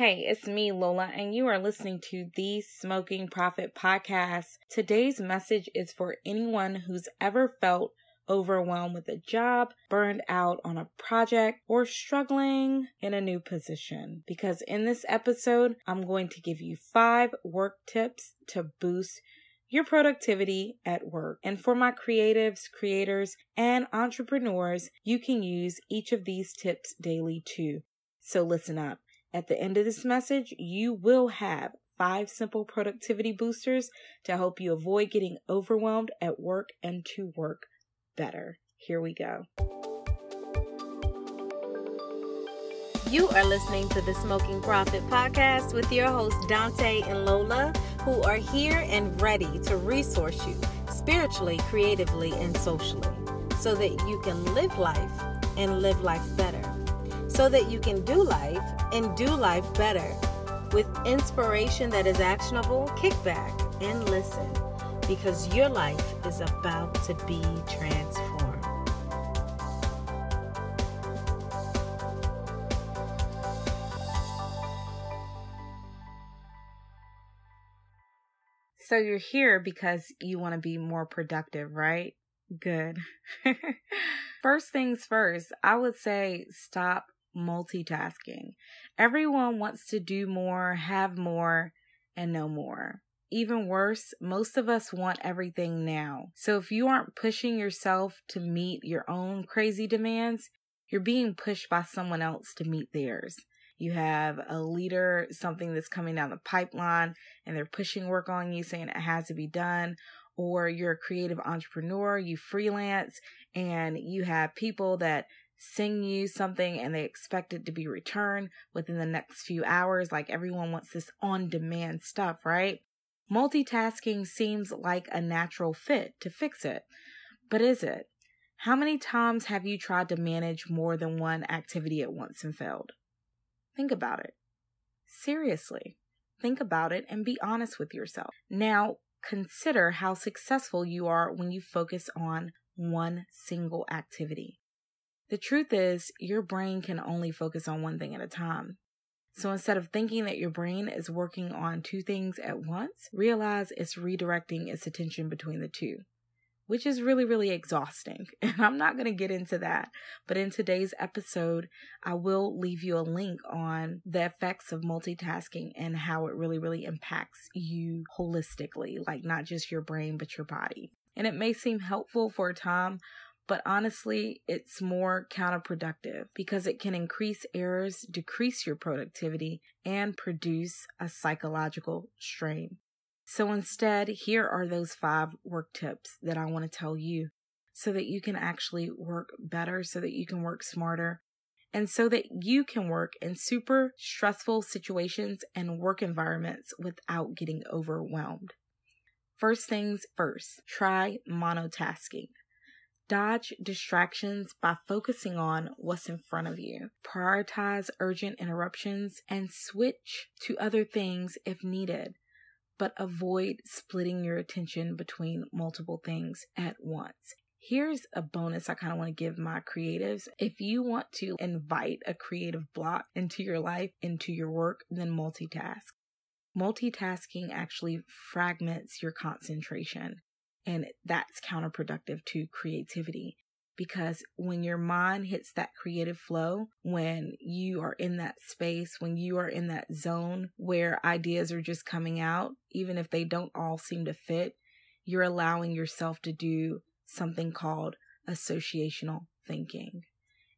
Hey, it's me, Lola, and you are listening to the Smoking Prophet Podcast. Today's message is for anyone who's ever felt overwhelmed with a job, burned out on a project, or struggling in a new position. Because in this episode, I'm going to give you five work tips to boost your productivity at work. And for my creatives, creators, and entrepreneurs, you can use each of these tips daily too. So listen up. At the end of this message, you will have five simple productivity boosters to help you avoid getting overwhelmed at work and to work better. Here we go. You are listening to the Smoking Prophet podcast with your hosts Dante and Lola, who are here and ready to resource you spiritually, creatively, and socially so that you can live life and live life better so that you can do life and do life better. With inspiration that is actionable, kick back and listen because your life is about to be transformed. So you're here because you want to be more productive, right? Good. first things first, I would say stop multitasking. Everyone wants to do more, have more, and know more. Even worse, most of us want everything now. So if you aren't pushing yourself to meet your own crazy demands, you're being pushed by someone else to meet theirs. You have a leader, something that's coming down the pipeline, and they're pushing work on you, saying it has to be done. Or you're a creative entrepreneur, you freelance, and you have people that sing you something and they expect it to be returned within the next few hours. Like everyone wants this on demand stuff, right? Multitasking seems like a natural fit to fix it. But is it? How many times have you tried to manage more than one activity at once and failed? Think about it. Seriously. Think about it and be honest with yourself. Now, consider how successful you are when you focus on one single activity. The truth is, your brain can only focus on one thing at a time. So instead of thinking that your brain is working on two things at once, realize it's redirecting its attention between the two, which is really, really exhausting. And I'm not going to get into that. But in today's episode, I will leave you a link on the effects of multitasking and how it really, really impacts you holistically, like not just your brain, but your body. And it may seem helpful for a time, but honestly, it's more counterproductive because it can increase errors, decrease your productivity, and produce a psychological strain. So instead, here are those five work tips that I want to tell you so that you can actually work better, so that you can work smarter, and so that you can work in super stressful situations and work environments without getting overwhelmed. First things first, try monotasking. Dodge distractions by focusing on what's in front of you. Prioritize urgent interruptions and switch to other things if needed, but avoid splitting your attention between multiple things at once. Here's a bonus I kind of want to give my creatives. If you want to invite a creative block into your life, into your work, then multitask. Multitasking actually fragments your concentration. And that's counterproductive to creativity because when your mind hits that creative flow, when you are in that space, when you are in that zone where ideas are just coming out, even if they don't all seem to fit, you're allowing yourself to do something called associational thinking.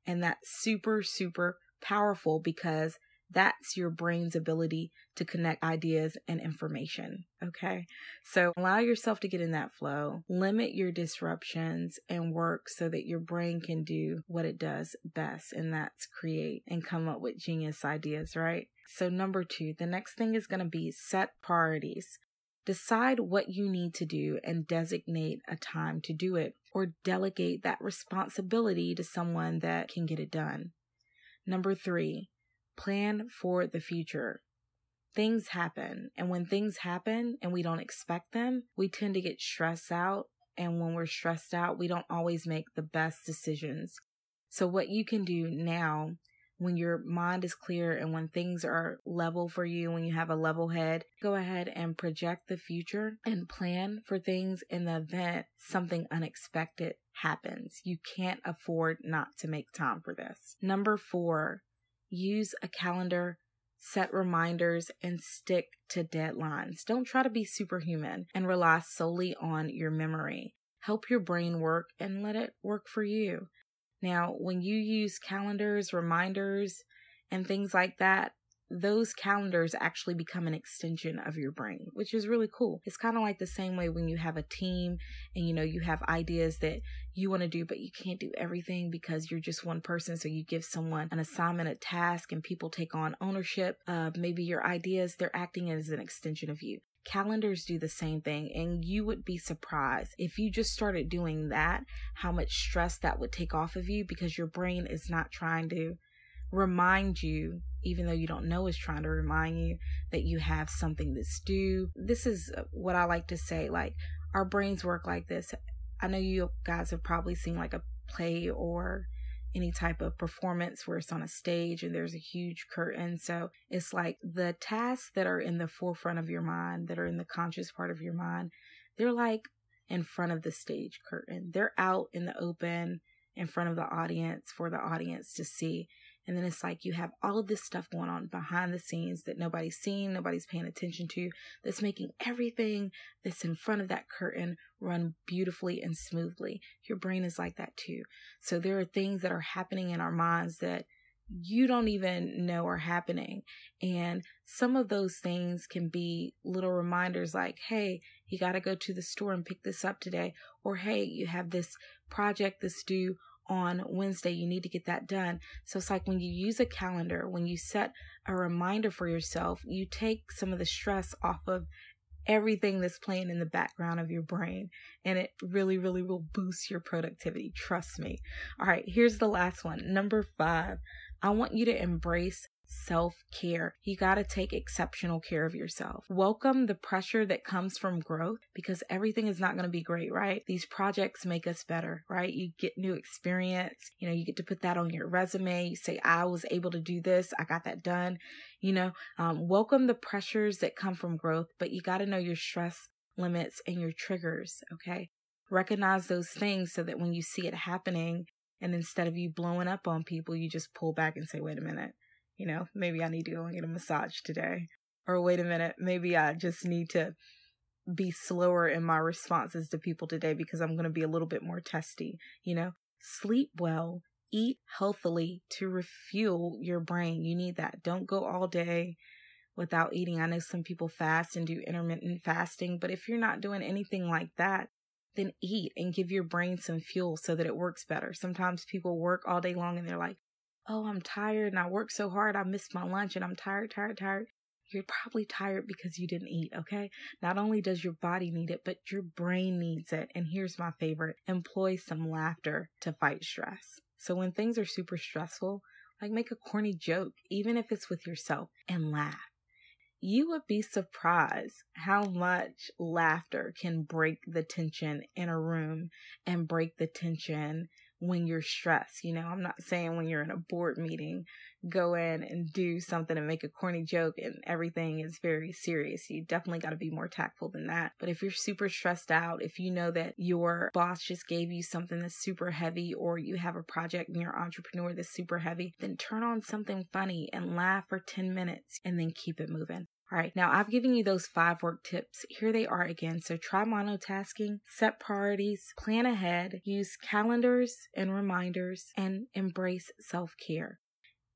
And that's super, super powerful because that's your brain's ability to connect ideas and information. Okay. So allow yourself to get in that flow, limit your disruptions and work so that your brain can do what it does best, and that's create and come up with genius ideas, right? So, number two, the next thing is going to be set priorities. Decide what you need to do and designate a time to do it, or delegate that responsibility to someone that can get it done. Number three, plan for the future. Things happen, and when things happen and we don't expect them, we tend to get stressed out. And when we're stressed out, we don't always make the best decisions. So, what you can do now when your mind is clear and when things are level for you, when you have a level head, go ahead and project the future and plan for things in the event something unexpected happens. You can't afford not to make time for this. Number four, use a calendar set reminders, and stick to deadlines. Don't try to be superhuman and rely solely on your memory. Help your brain work and let it work for you. Now, when you use calendars, reminders, and things like that, those calendars actually become an extension of your brain, which is really cool. It's kind of like the same way when you have a team and you know you have ideas that you want to do, but you can't do everything because you're just one person. So you give someone an assignment, a task, and people take on ownership of maybe your ideas. They're acting as an extension of you. Calendars do the same thing, and you would be surprised if you just started doing that, how much stress that would take off of you because your brain is not trying to remind you, even though you don't know is trying to remind you that you have something that's due. This is what I like to say like, our brains work like this. I know you guys have probably seen like a play or any type of performance where it's on a stage and there's a huge curtain. So it's like the tasks that are in the forefront of your mind, that are in the conscious part of your mind, they're like in front of the stage curtain. They're out in the open in front of the audience for the audience to see. And then it's like you have all of this stuff going on behind the scenes that nobody's seeing, nobody's paying attention to, that's making everything that's in front of that curtain run beautifully and smoothly. Your brain is like that too. So there are things that are happening in our minds that you don't even know are happening. And some of those things can be little reminders like, hey, you got to go to the store and pick this up today. Or, hey, you have this project that's due on Wednesday. You need to get that done. So it's like when you use a calendar, when you set a reminder for yourself, you take some of the stress off of everything that's playing in the background of your brain and it really really will boost your productivity trust me all right here's the last one number 5 i want you to embrace self care. You got to take exceptional care of yourself. Welcome the pressure that comes from growth because everything is not going to be great, right? These projects make us better, right? You get new experience. You know, you get to put that on your resume. You say, I was able to do this, I got that done. You know, um, welcome the pressures that come from growth, but you got to know your stress limits and your triggers, okay? Recognize those things so that when you see it happening, and instead of you blowing up on people, you just pull back and say, wait a minute you know, maybe I need to go and get a massage today. Or wait a minute, maybe I just need to be slower in my responses to people today because I'm going to be a little bit more testy, you know? Sleep well, eat healthily to refuel your brain. You need that. Don't go all day without eating. I know some people fast and do intermittent fasting, but if you're not doing anything like that, then eat and give your brain some fuel so that it works better. Sometimes people work all day long and they're like, oh, I'm tired and I worked so hard, I missed my lunch and I'm tired, tired, tired. You're probably tired because you didn't eat, okay? Not only does your body need it, but your brain needs it. And here's my favorite employ some laughter to fight stress. So when things are super stressful, like make a corny joke, even if it's with yourself, and laugh. You would be surprised how much laughter can break the tension in a room and break the tension when you're stressed. You know, I'm not saying when you're in a board meeting, go in and do something and make a corny joke and everything is very serious. You definitely got to be more tactful than that. But if you're super stressed out, if you know that your boss just gave you something that's super heavy or you have a project and you're an entrepreneur that's super heavy, then turn on something funny and laugh for 10 minutes and then keep it moving. All right, now I've given you those five work tips. Here they are again. So try monotasking, set priorities, plan ahead, use calendars and reminders, and embrace self care.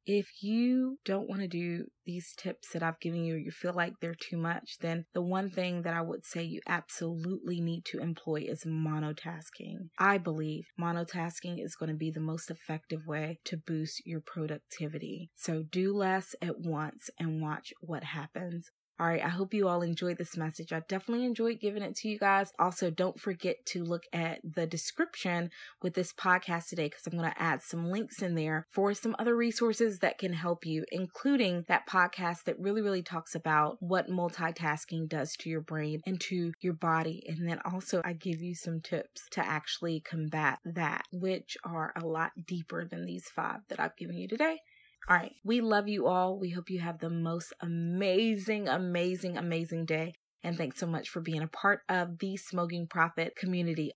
If you don't want to do these tips that I've given you, you feel like they're too much, then the one thing that I would say you absolutely need to employ is monotasking. I believe monotasking is going to be the most effective way to boost your productivity. So do less at once and watch what happens. All right, I hope you all enjoyed this message. I definitely enjoyed giving it to you guys. Also, don't forget to look at the description with this podcast today because I'm going to add some links in there for some other resources that can help you, including that podcast that really, really talks about what multitasking does to your brain and to your body. And then also, I give you some tips to actually combat that, which are a lot deeper than these five that I've given you today. All right. We love you all. We hope you have the most amazing, amazing, amazing day. And thanks so much for being a part of the Smoking Prophet community.